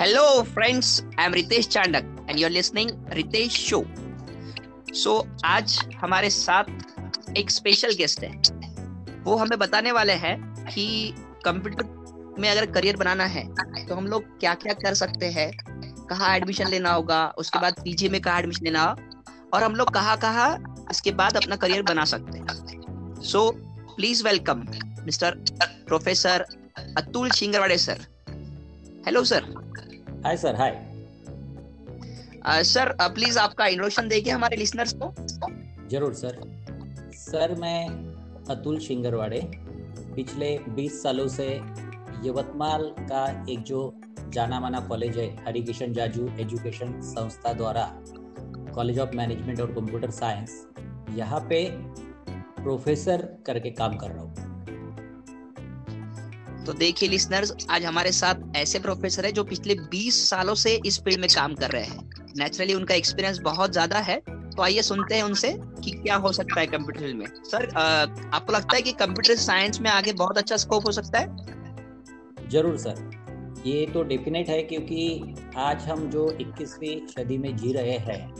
Hello, friends. I'm Ritesh Chandak, and you're listening Ritesh Show. So आज हमारे साथ एक स्पेशल गेस्ट है। वो हमें बताने वाले हैं कि कंप्यूटर में अगर करियर बनाना है तो हम लोग क्या क्या कर सकते हैं? कहाँ एडमिशन लेना होगा? उसके बाद पीजी में कहाँ एडमिशन लेना और हम लोग कहाँ कहाँ इसके बाद अपना करियर बना सकते हैं। So please welcome mister professor Atul Shingarwade sir hello sir hi sir hi sir please आपका इंट्रोडक्शन देखिए हमारे लिसनर्स को। ज़रूर सर सर मैं अतुल शिंगरवाड़े। पिछले 20 सालों से यवतमाल का एक जो जाना माना कॉलेज है हरिकिशन जाजू एजुकेशन संस्था द्वारा कॉलेज ऑफ़ मैनेजमेंट और कंप्यूटर साइंस यहाँ पे प्रोफेसर करके काम कर रहा हूँ। तो देखिए लिसनर्स आज हमारे साथ ऐसे प्रोफेसर है जो पिछले 20 सालों से इस फ़ील्ड में काम कर रहे हैं। नेचुरली उनका एक्सपीरियंस बहुत ज़्यादा है तो आइए सुनते हैं उनसे कि क्या हो सकता है कंप्यूटर फ़ील्ड में। सर आपको लगता है कि कंप्यूटर साइंस में आगे बहुत अच्छा स्कोप हो सकता है? ज़रूर सर ये तो डेफिनेट है क्योंकि आज हम जो 21वीं सदी में जी रहे हैं,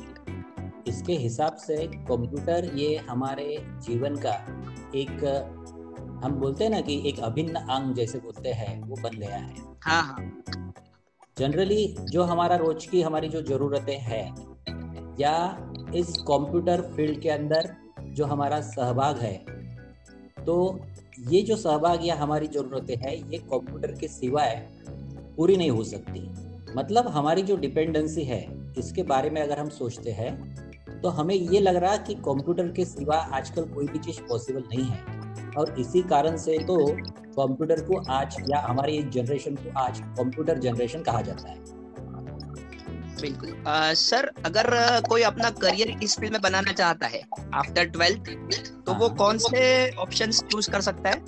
इसके हिसाब से कंप्यूटर ये हमारे जीवन का एक हम बोलते हैं ना कि एक अभिन्न अंग जैसे बोलते हैं वो बन गया है। हाँ हाँ। जनरली जो हमारा रोज की हमारी जो जरूरतें हैं या इस कंप्यूटर फ़ील्ड के अंदर जो हमारा सहभाग है तो ये जो सहभाग या हमारी जरूरतें हैं ये कंप्यूटर के सिवाय पूरी नहीं हो सकती। मतलब हमारी जो डिपेंडेंसी है इसके बारे में अगर हम सोचते हैं तो हमें ये लग रहा कि कंप्यूटर के सिवा आजकल कोई भी चीज़ पॉसिबल नहीं है। और इसी कारण से तो कंप्यूटर को आज या हमारी जनरेशन को आज कंप्यूटर जनरेशन कहा जाता है। बिल्कुल। सर अगर कोई अपना करियर इस फ़ील्ड में बनाना चाहता है आफ्टर ट्वेल्थ तो वो हाँ। कौन से ऑप्शंस चूज़ कर सकता है?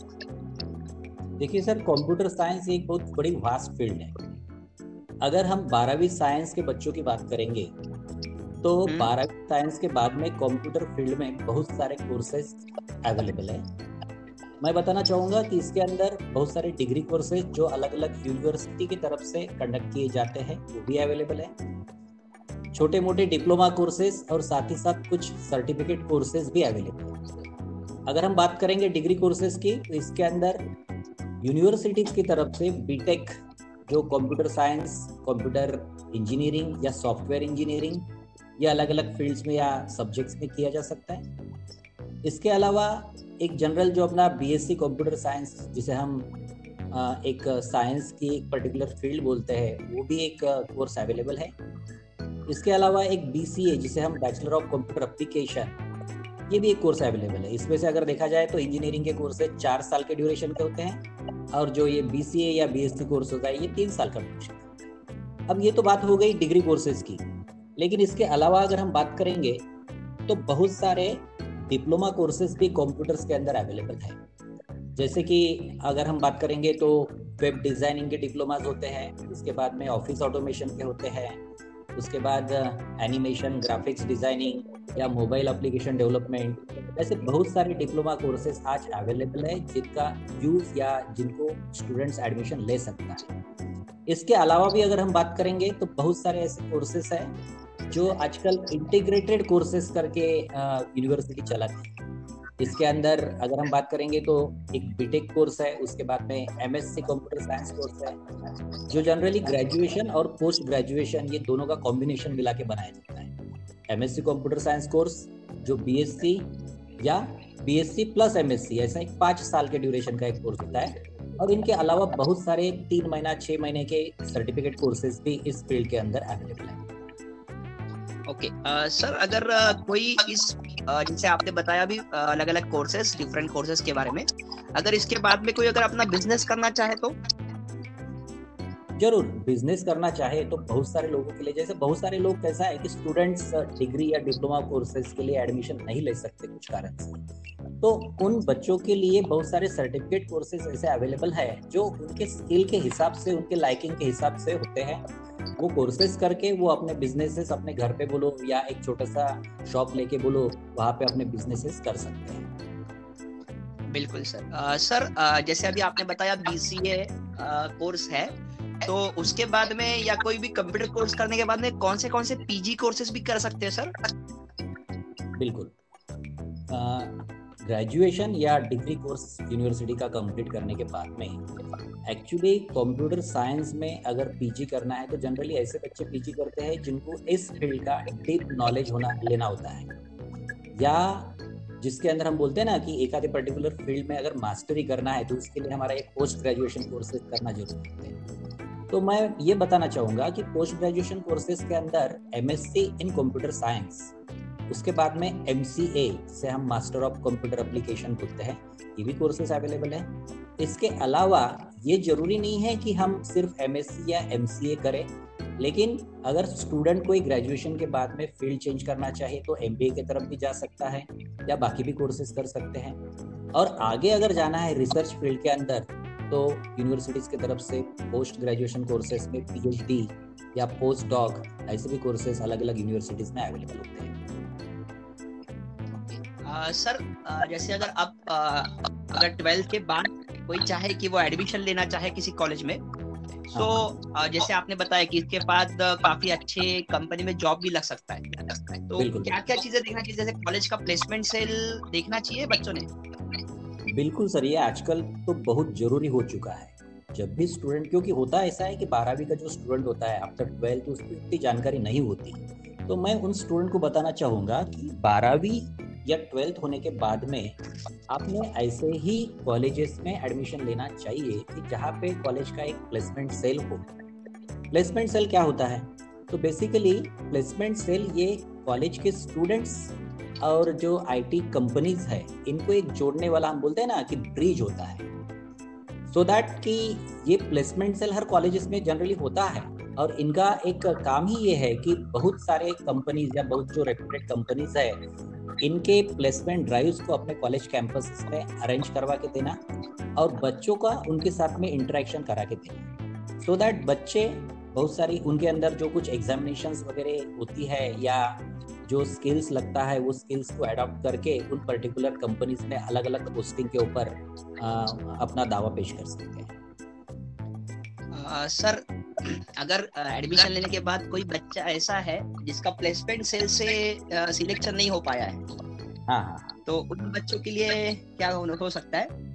देखिए सर कंप्यूटर साइंस एक बहुत बड़ी वास्ट फ़ील्ड है। अगर हम बारहवीं साइंस के बच्चों की बात करेंगे तो हम्म। बारहवीं साइंस के बाद में कंप्यूटर फ़ील्ड में बहुत सारे कोर्सेज अवेलेबल है। मैं बताना चाहूँगा कि इसके अंदर बहुत सारे डिग्री कोर्सेज जो अलग अलग यूनिवर्सिटी की तरफ़ से कंडक्ट किए जाते हैं, वो भी अवेलेबल है। छोटे मोटे डिप्लोमा कोर्सेज और साथ ही साथ कुछ सर्टिफिकेट कोर्सेज भी अवेलेबल है। अगर हम बात करेंगे डिग्री कोर्सेज की तो इसके अंदर यूनिवर्सिटीज की तरफ़ से बीटेक जो कंप्यूटर साइंस कंप्यूटर इंजीनियरिंग या सॉफ्टवेयर इंजीनियरिंग या अलग अलग फील्ड्स में या सब्जेक्ट्स में किया जा सकता है। इसके अलावा एक जनरल जो अपना बीएससी कंप्यूटर साइंस जिसे हम एक साइंस की एक पर्टिकुलर फ़ील्ड बोलते हैं, वो भी एक कोर्स अवेलेबल है। इसके अलावा एक बीसीए जिसे हम बैचलर ऑफ़ कंप्यूटर अप्लीकेशन ये भी एक कोर्स अवेलेबल है। इसमें से अगर देखा जाए तो इंजीनियरिंग के कोर्स चार साल के ड्यूरेशन के होते हैं, और जो ये बीसीए या बी कोर्स होता है, ये तीन साल का ड्यूरेशन अब ये तो बात हो गई डिग्री कोर्सेज की, लेकिन इसके अलावा अगर हम बात करेंगे तो बहुत सारे डिप्लोमा कोर्सेज भी कंप्यूटर्स के अंदर अवेलेबल है। जैसे कि अगर हम बात करेंगे तो वेब डिज़ाइनिंग के डिप्लोमाज होते हैं, उसके बाद में ऑफ़िस ऑटोमेशन के होते हैं, उसके बाद एनिमेशन ग्राफिक्स डिज़ाइनिंग या मोबाइल एप्लीकेशन डेवलपमेंट ऐसे बहुत सारे डिप्लोमा कोर्सेज आज अवेलेबल है जिनका यूज़ या जिनको स्टूडेंट्स एडमिशन ले सकता है। इसके अलावा भी अगर हम बात करेंगे तो बहुत सारे ऐसे कोर्सेज हैं जो आजकल इंटीग्रेटेड कोर्सेज करके यूनिवर्सिटी चलाती है। इसके अंदर अगर हम बात करेंगे तो एक बीटेक कोर्स है, उसके बाद में एमएससी कंप्यूटर साइंस कोर्स है, जो जनरली ग्रेजुएशन और पोस्ट ग्रेजुएशन ये दोनों का कॉम्बिनेशन मिला के बनाया जाता है। एमएससी कंप्यूटर साइंस कोर्स जो बीएससी या बीएससी प्लस एमएससी ऐसा एक पाँच साल के ड्यूरेशन का एक कोर्स होता है। और इनके अलावा बहुत सारे तीन महीना छः महीने के सर्टिफिकेट कोर्सेज भी इस फ़ील्ड के अंदर अवेलेबल है। ओके सर अगर uh, कोई इस uh, जैसे आपने बताया भी अलग अलग कोर्सेज डिफरेंट कोर्सेज के बारे में अगर इसके बाद में कोई अगर अपना बिज़नेस करना चाहे तो? ज़रूर बिज़नेस करना चाहे तो बहुत सारे लोगों के लिए जैसे बहुत सारे लोग कैसा है कि स्टूडेंट्स डिग्री या डिप्लोमा कोर्सेज के लिए एडमिशन नहीं ले सकते कुछ कारण से। तो उन बच्चों के लिए बहुत सारे सर्टिफिकेट कोर्सेज ऐसे अवेलेबल है जो उनके स्किल के हिसाब से उनके लाइकिंग के हिसाब से होते हैं। वो कोर्सेज करके वो अपने बिजनेसेस अपने घर पे बोलो या एक छोटा सा शॉप लेके बोलो वहाँ पे अपने बिजनेसेस कर सकते हैं। बिल्कुल सर। आ, सर आ, जैसे अभी आपने बताया बीसीए कोर्स है तो उसके बाद में या कोई भी कंप्यूटर कोर्स करने के बाद में कौन से कौन से पीजी कोर्सेज भी कर सकते हैं सर? बिल्कुल। ग्रेजुएशन या डिग्री कोर्स यूनिवर्सिटी का कंप्लीट करने के बाद में एक्चुअली कंप्यूटर साइंस में अगर पीजी करना है तो जनरली ऐसे बच्चे पीजी करते हैं जिनको इस फ़ील्ड का डीप नॉलेज होना, लेना होता है. या जिसके अंदर हम बोलते हैं ना कि एक आधे पर्टिकुलर फ़ील्ड में अगर मास्टरी करना है तो उसके लिए हमारा एक पोस्ट ग्रेजुएशन कोर्सेज करना ज़रूरी है. तो मैं ये बताना चाहूँगा कि पोस्ट ग्रेजुएशन कोर्सेज के अंदर एमएससी इन कंप्यूटर साइंस उसके बाद में MCA से हम मास्टर ऑफ़ कंप्यूटर एप्लीकेशन बोलते हैं। ये भी कोर्सेज अवेलेबल है। इसके अलावा ये ज़रूरी नहीं है कि हम सिर्फ़ एम या MCA करें, लेकिन अगर स्टूडेंट कोई ग्रेजुएशन के बाद में फ़ील्ड चेंज करना चाहे तो एम की तरफ़ भी जा सकता है या बाकी भी कोर्सेज कर सकते हैं। और आगे अगर जाना है रिसर्च फ़ील्ड के अंदर तो यूनिवर्सिटीज की तरफ़ से पोस्ट ग्रेजुएशन कोर्सेज में पीएचडी या पोस्ट डॉग ऐसे भी कोर्सेज अलग अलग यूनिवर्सिटीज में अवेलेबल होते हैं। सर जैसे अगर आप अगर ट्वेल्थ के बाद कोई चाहे कि वो एडमिशन लेना चाहे किसी कॉलेज में तो। जैसे आपने बताया कि इसके बाद काफ़ी अच्छे कंपनी में जॉब भी लग सकता है। तो क्या क्या चीज़ें देखना चाहिए? जैसे कॉलेज का प्लेसमेंट सेल देखना चाहिए बच्चों ने? बिल्कुल सर ये आजकल तो बहुत ज़रूरी हो चुका है। जब भी स्टूडेंट क्योंकि होता ऐसा है कि बारहवीं का जो स्टूडेंट होता है आफ्टर ट्वेल्थ उसकी इतनी जानकारी नहीं होती। तो मैं उन स्टूडेंट को बताना चाहूँगा कि बारहवीं या ट्वेल्थ होने के बाद में आपने ऐसे ही कॉलेजेस में एडमिशन लेना चाहिए कि जहाँ पे कॉलेज का एक प्लेसमेंट सेल हो। प्लेसमेंट सेल क्या होता है? तो बेसिकली प्लेसमेंट सेल ये कॉलेज के स्टूडेंट्स और जो आईटी कंपनीज़ है, इनको एक जोड़ने वाला हम बोलते हैं ना कि ब्रिज होता है। सो so दैट कि ये प्लेसमेंट सेल हर कॉलेजेस में जनरली होता है और इनका एक काम ही ये है कि बहुत सारे कंपनीज़ या बहुत जो रेपुटेड कंपनीज़ है इनके प्लेसमेंट ड्राइव्स को अपने कॉलेज कैंपस में अरेंज करवा के देना और बच्चों का उनके साथ में इंटरेक्शन करा के देना। सो so दैट बच्चे बहुत सारी उनके अंदर जो कुछ एग्जामिनेशन वगैरह होती है या जो स्किल्स लगता है, वो स्किल्स को एडॉप्ट करके उन पर्टिकुलर कंपनीज़ में अलग अलग पोस्टिंग के ऊपर अपना दावा पेश कर सकते हैं। सर अगर एडमिशन लेने के बाद कोई बच्चा ऐसा है जिसका प्लेसमेंट सेल से सिलेक्शन नहीं हो पाया है हाँ, हाँ हाँ। तो उन बच्चों के लिए क्या हो सकता है?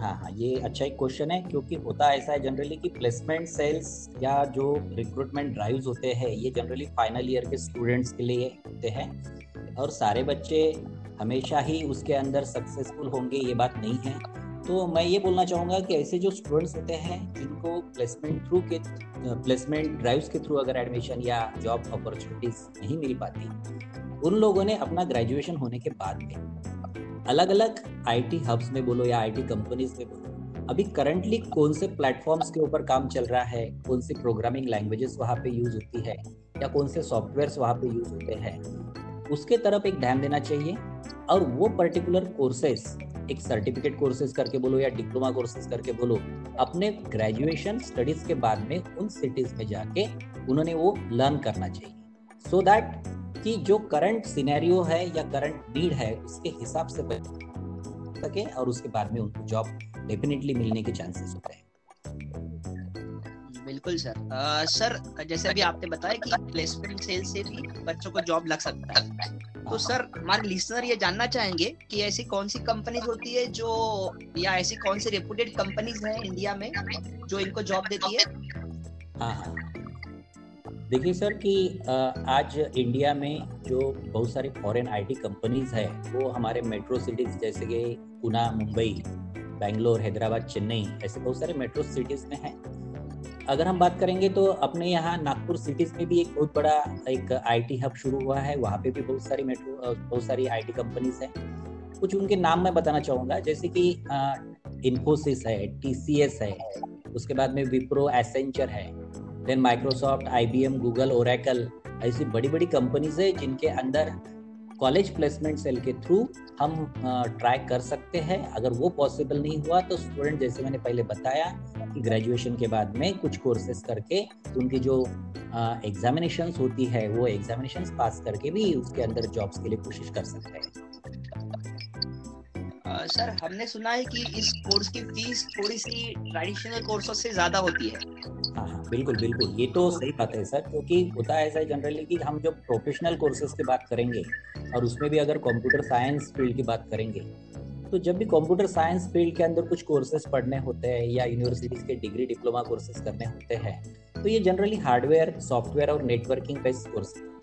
हाँ हाँ ये अच्छा एक क्वेश्चन है क्योंकि होता ऐसा है जनरली कि प्लेसमेंट सेल्स या जो रिक्रूटमेंट ड्राइव्स होते हैं ये जनरली फाइनल ईयर के स्टूडेंट्स के लिए होते हैं। और सारे बच्चे हमेशा ही उसके अंदर सक्सेसफुल होंगे ये बात नहीं है। तो मैं ये बोलना चाहूँगा कि ऐसे जो स्टूडेंट्स होते हैं, जिनको प्लेसमेंट थ्रू के प्लेसमेंट ड्राइव्स के थ्रू अगर एडमिशन या जॉब अपॉर्चुनिटीज़ नहीं मिल पाती, उन लोगों ने अपना ग्रेजुएशन होने के बाद में अलग अलग आईटी हब्स में बोलो या आईटी कंपनीज़ में बोलो, अभी करंटली कौन से प्लेटफॉर्म्स के ऊपर काम चल रहा है, कौन सी प्रोग्रामिंग लैंग्वेजेस वहाँ पे यूज़ होती है, या कौन से सॉफ्टवेयर वहाँ पे यूज़ होते हैं, उसके तरफ़ एक ध्यान देना चाहिए, और वो पर्टिकुलर कोर्सेस एक सर्टिफिकेट कोर्सेज करके बोलो या डिप्लोमा कोर्सेज करके बोलो अपने ग्रेजुएशन स्टडीज़ के बाद में उन सिटीज़ में जाके उन्होंने वो लर्न करना चाहिए। सो so दैट कि जो करंट सिनेरियो है या करंट नीड है उसके हिसाब से सके और उसके बाद में उनको जॉब डेफिनेटली मिलने के चांसेस होते हैं। बिल्कुल सर। आ, सर जैसे अभी आपने बताया कि प्लेसमेंट सेल से भी बच्चों को जॉब लग सकता है। तो सर, हमारे लिसनर ये जानना चाहेंगे कि ऐसी कौन सी कंपनीज़ होती है जो, या ऐसी कौन सी रेपुटेड कंपनीज़ है इंडिया में जो इनको जॉब देती है? हाँ हाँ। देखिए सर कि आज इंडिया में जो बहुत सारी फॉरेन आईटी कंपनीज़ है, वो हमारे मेट्रो सिटीज़ जैसे कि पुणे, मुंबई, बेंगलोर, हैदराबाद, चेन्नई, ऐसे बहुत सारे मेट्रो सिटीज़ में हैं। अगर हम बात करेंगे तो अपने यहाँ नागपुर सिटीज़ में भी एक बहुत बड़ा एक आईटी हब शुरू हुआ है। वहाँ पे भी बहुत सारी मेट्रो बहुत सारी आईटी कंपनीज़ हैं। कुछ उनके नाम मैं बताना चाहूँगा। जैसे कि इन्फोसिस है टीसीएस है, उसके बाद में विप्रो एसेंचर है then Microsoft IBM Google Oracle ऐसी बड़ी बड़ी कंपनीज़ है जिनके अंदर कॉलेज प्लेसमेंट सेल के थ्रू हम ट्राई कर सकते हैं। अगर वो पॉसिबल नहीं हुआ तो स्टूडेंट जैसे मैंने पहले बताया कि ग्रेजुएशन के बाद में कुछ कोर्सेज करके उनकी जो एग्जामिनेशन होती है वो एग्जामिनेशन पास करके भी उसके अंदर जॉब्स के लिए कोशिश कर सकते हैं। सर हमने सुना है कि इस कोर्स की फ़ीस थोड़ी सी ट्रेडिशनल कोर्सों से ज़्यादा होती है। हाँ हाँ बिल्कुल बिल्कुल ये तो सही बात है सर क्योंकि होता है ऐसा जनरली कि हम जब प्रोफेशनल कोर्सेज की बात करेंगे और उसमें भी अगर कंप्यूटर साइंस फ़ील्ड की बात करेंगे तो जब भी कंप्यूटर साइंस फ़ील्ड के अंदर कुछ कोर्सेज पढ़ने होते हैं या यूनिवर्सिटीज के डिग्री डिप्लोमा कोर्सेज करने होते हैं तो ये जनरली हार्डवेयर सॉफ्टवेयर और नेटवर्किंग बेस्ड कोर्सेज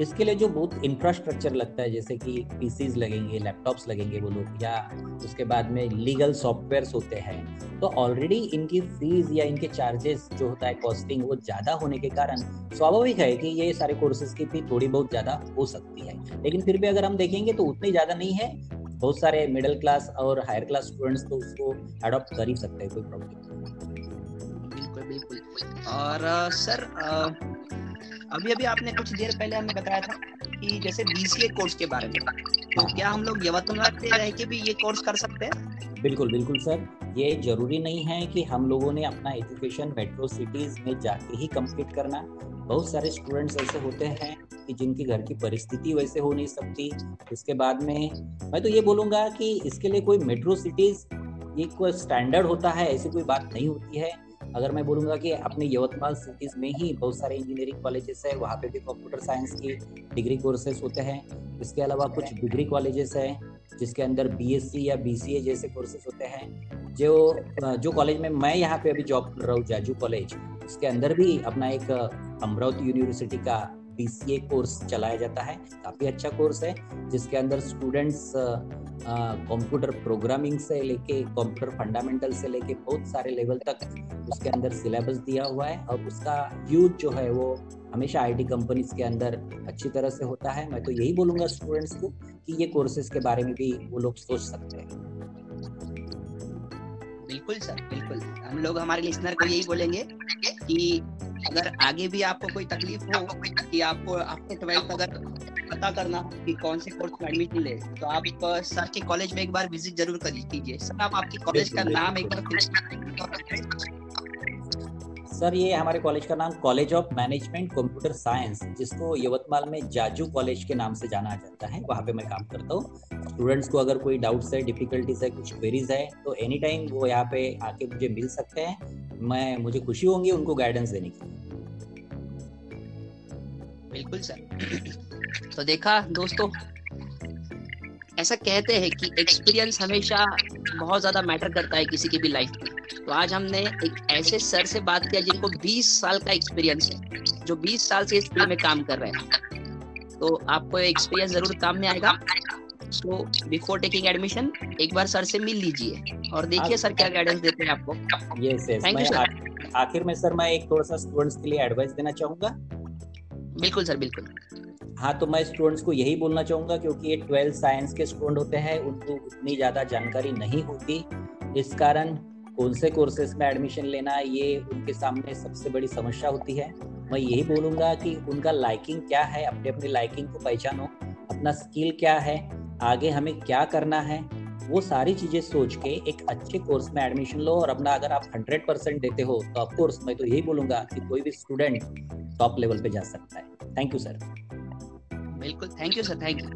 इसके लिए जो बहुत इंफ्रास्ट्रक्चर लगता है, जैसे कि पीसीज लगेंगे लैपटॉप्स लगेंगे वो लोग, या उसके बाद में लीगल सॉफ्टवेयर होते हैं तो ऑलरेडी इनकी फ़ीस या इनके चार्जेस जो होता है कॉस्टिंग वो ज़्यादा होने के कारण स्वाभाविक है कि ये सारे कोर्सेज की फ़ी थोड़ी बहुत ज़्यादा हो सकती है। लेकिन फिर भी अगर हम देखेंगे तो उतनी ज़्यादा नहीं है बहुत सारे मिडिल क्लास और हायर क्लास स्टूडेंट्स तो उसको अडॉप्ट कर ही सकते हैं कोई प्रॉब्लम बिल्कुल बिल्कुल। और सर अभी अभी आपने कुछ देर पहले हमें बताया था कि जैसे बीसीए कोर्स के बारे में। तो क्या हम लोग यवतमाल में रह के भी ये कोर्स कर सकते हैं? बिल्कुल बिल्कुल सर। ये ज़रूरी नहीं है कि हम लोगों ने अपना एजुकेशन मेट्रो सिटीज़ में जाके ही कंप्लीट करना। बहुत सारे स्टूडेंट्स ऐसे होते हैं कि जिनकी घर की परिस्थिति वैसे हो नहीं सकती। इसके बाद में मैं तो ये बोलूँगा कि इसके लिए कोई मेट्रो सिटीज़ ये कोई स्टैंडर्ड होता है, ऐसी कोई बात नहीं होती है। अगर मैं बोलूँगा कि अपने यवतमाल सिटीज़ में ही बहुत सारे इंजीनियरिंग कॉलेजेस है, वहाँ पे भी कंप्यूटर साइंस की डिग्री कोर्सेज होते हैं। इसके अलावा कुछ डिग्री कॉलेजेस है, जिसके अंदर बीएससी या बीसीए जैसे कोर्सेज होते हैं। जो जो कॉलेज में मैं यहाँ पे अभी जॉब कर रहा हूँ, जाजू कॉलेज उसके अंदर भी अपना एक, अमरावती यूनिवर्सिटी का बीसीए कोर्स चलाया जाता है। काफ़ी अच्छा कोर्स है, जिसके अंदर स्टूडेंट्स कंप्यूटर प्रोग्रामिंग से लेके कंप्यूटर फंडामेंटल से लेके बहुत सारे लेवल तक उसके अंदर सिलेबस दिया हुआ है और उसका यूज़ जो है वो हमेशा आईटी कंपनीज़ के अंदर अच्छी तरह से होता है। मैं तो यही बोलूँगा स्टूडेंट्स को कि ये कोर्सेज के बारे में भी वो लोग सोच सकते हैं। बिल्कुल सर, बिल्कुल। हम लोग, हमारे लिसनर को यही बोलेंगे कि अगर आगे भी आपको कोई तकलीफ़ हो कि आपको आपके ट्वेल्थ अगर पता करना कि कौन से कोर्स में एडमिशन ले तो आप सर के कॉलेज में एक बार विज़िट ज़रूर कर कीजिए सर आप आपके कॉलेज का नाम एक बार सर ये हमारे कॉलेज का नाम college of management computer science जिसको यवतमाल में जाजू कॉलेज के नाम से जाना जाता है वहाँ पे मैं काम करता हूँ। स्टूडेंट्स को अगर कोई डाउट्स है डिफिकल्टीज है कुछ क्वेरीज है तो एनी टाइम वो यहाँ पे आके मुझे मिल सकते हैं। मैं, मुझे खुशी होंगी उनको गाइडेंस देने की। बिल्कुल सर। तो देखा दोस्तों, ऐसा कहते हैं कि एक्सपीरियंस हमेशा बहुत ज़्यादा मैटर करता है किसी की भी लाइफ में। तो आज हमने एक ऐसे सर से बात किया जिनको 20 साल का एक्सपीरियंस है, जो 20 साल से इस फ़ील्ड में काम कर रहे हैं। तो आपको एक्सपीरियंस ज़रूर काम में आएगा। सो बिफोर टेकिंग एडमिशन एक बार सर से मिल लीजिए और देखिए सर क्या गाइडेंस देते हैं आपको। Yes yes thank you sir आखिर में सर मैं एक थोड़ा सा स्टूडेंट्स के लिए एडवाइस देना चाहूँगा। बिल्कुल सर बिल्कुल। हाँ तो मैं स्टूडेंट्स को यही बोलना चाहूँगा क्योंकि ये ट्वेल्थ साइंस के स्टूडेंट होते हैं उनको उतनी ज़्यादा जानकारी नहीं होती। इस कारण कौन से कोर्सेज में एडमिशन लेना ये उनके सामने सबसे बड़ी समस्या होती है। मैं यही बोलूँगा कि उनका लाइकिंग क्या है? अपने अपनी लाइकिंग को पहचानो। अपना स्किल क्या है? आगे हमें क्या करना है? वो सारी चीज़ें सोच के एक अच्छे कोर्स में एडमिशन लो और अपना अगर आप हंड्रेड परसेंट देते हो तो ऑफकोर्स मैं तो यही बोलूँगा कि कोई भी स्टूडेंट टॉप लेवल पे जा सकता है। थैंक यू सर बिल्कुल thank you sir thank you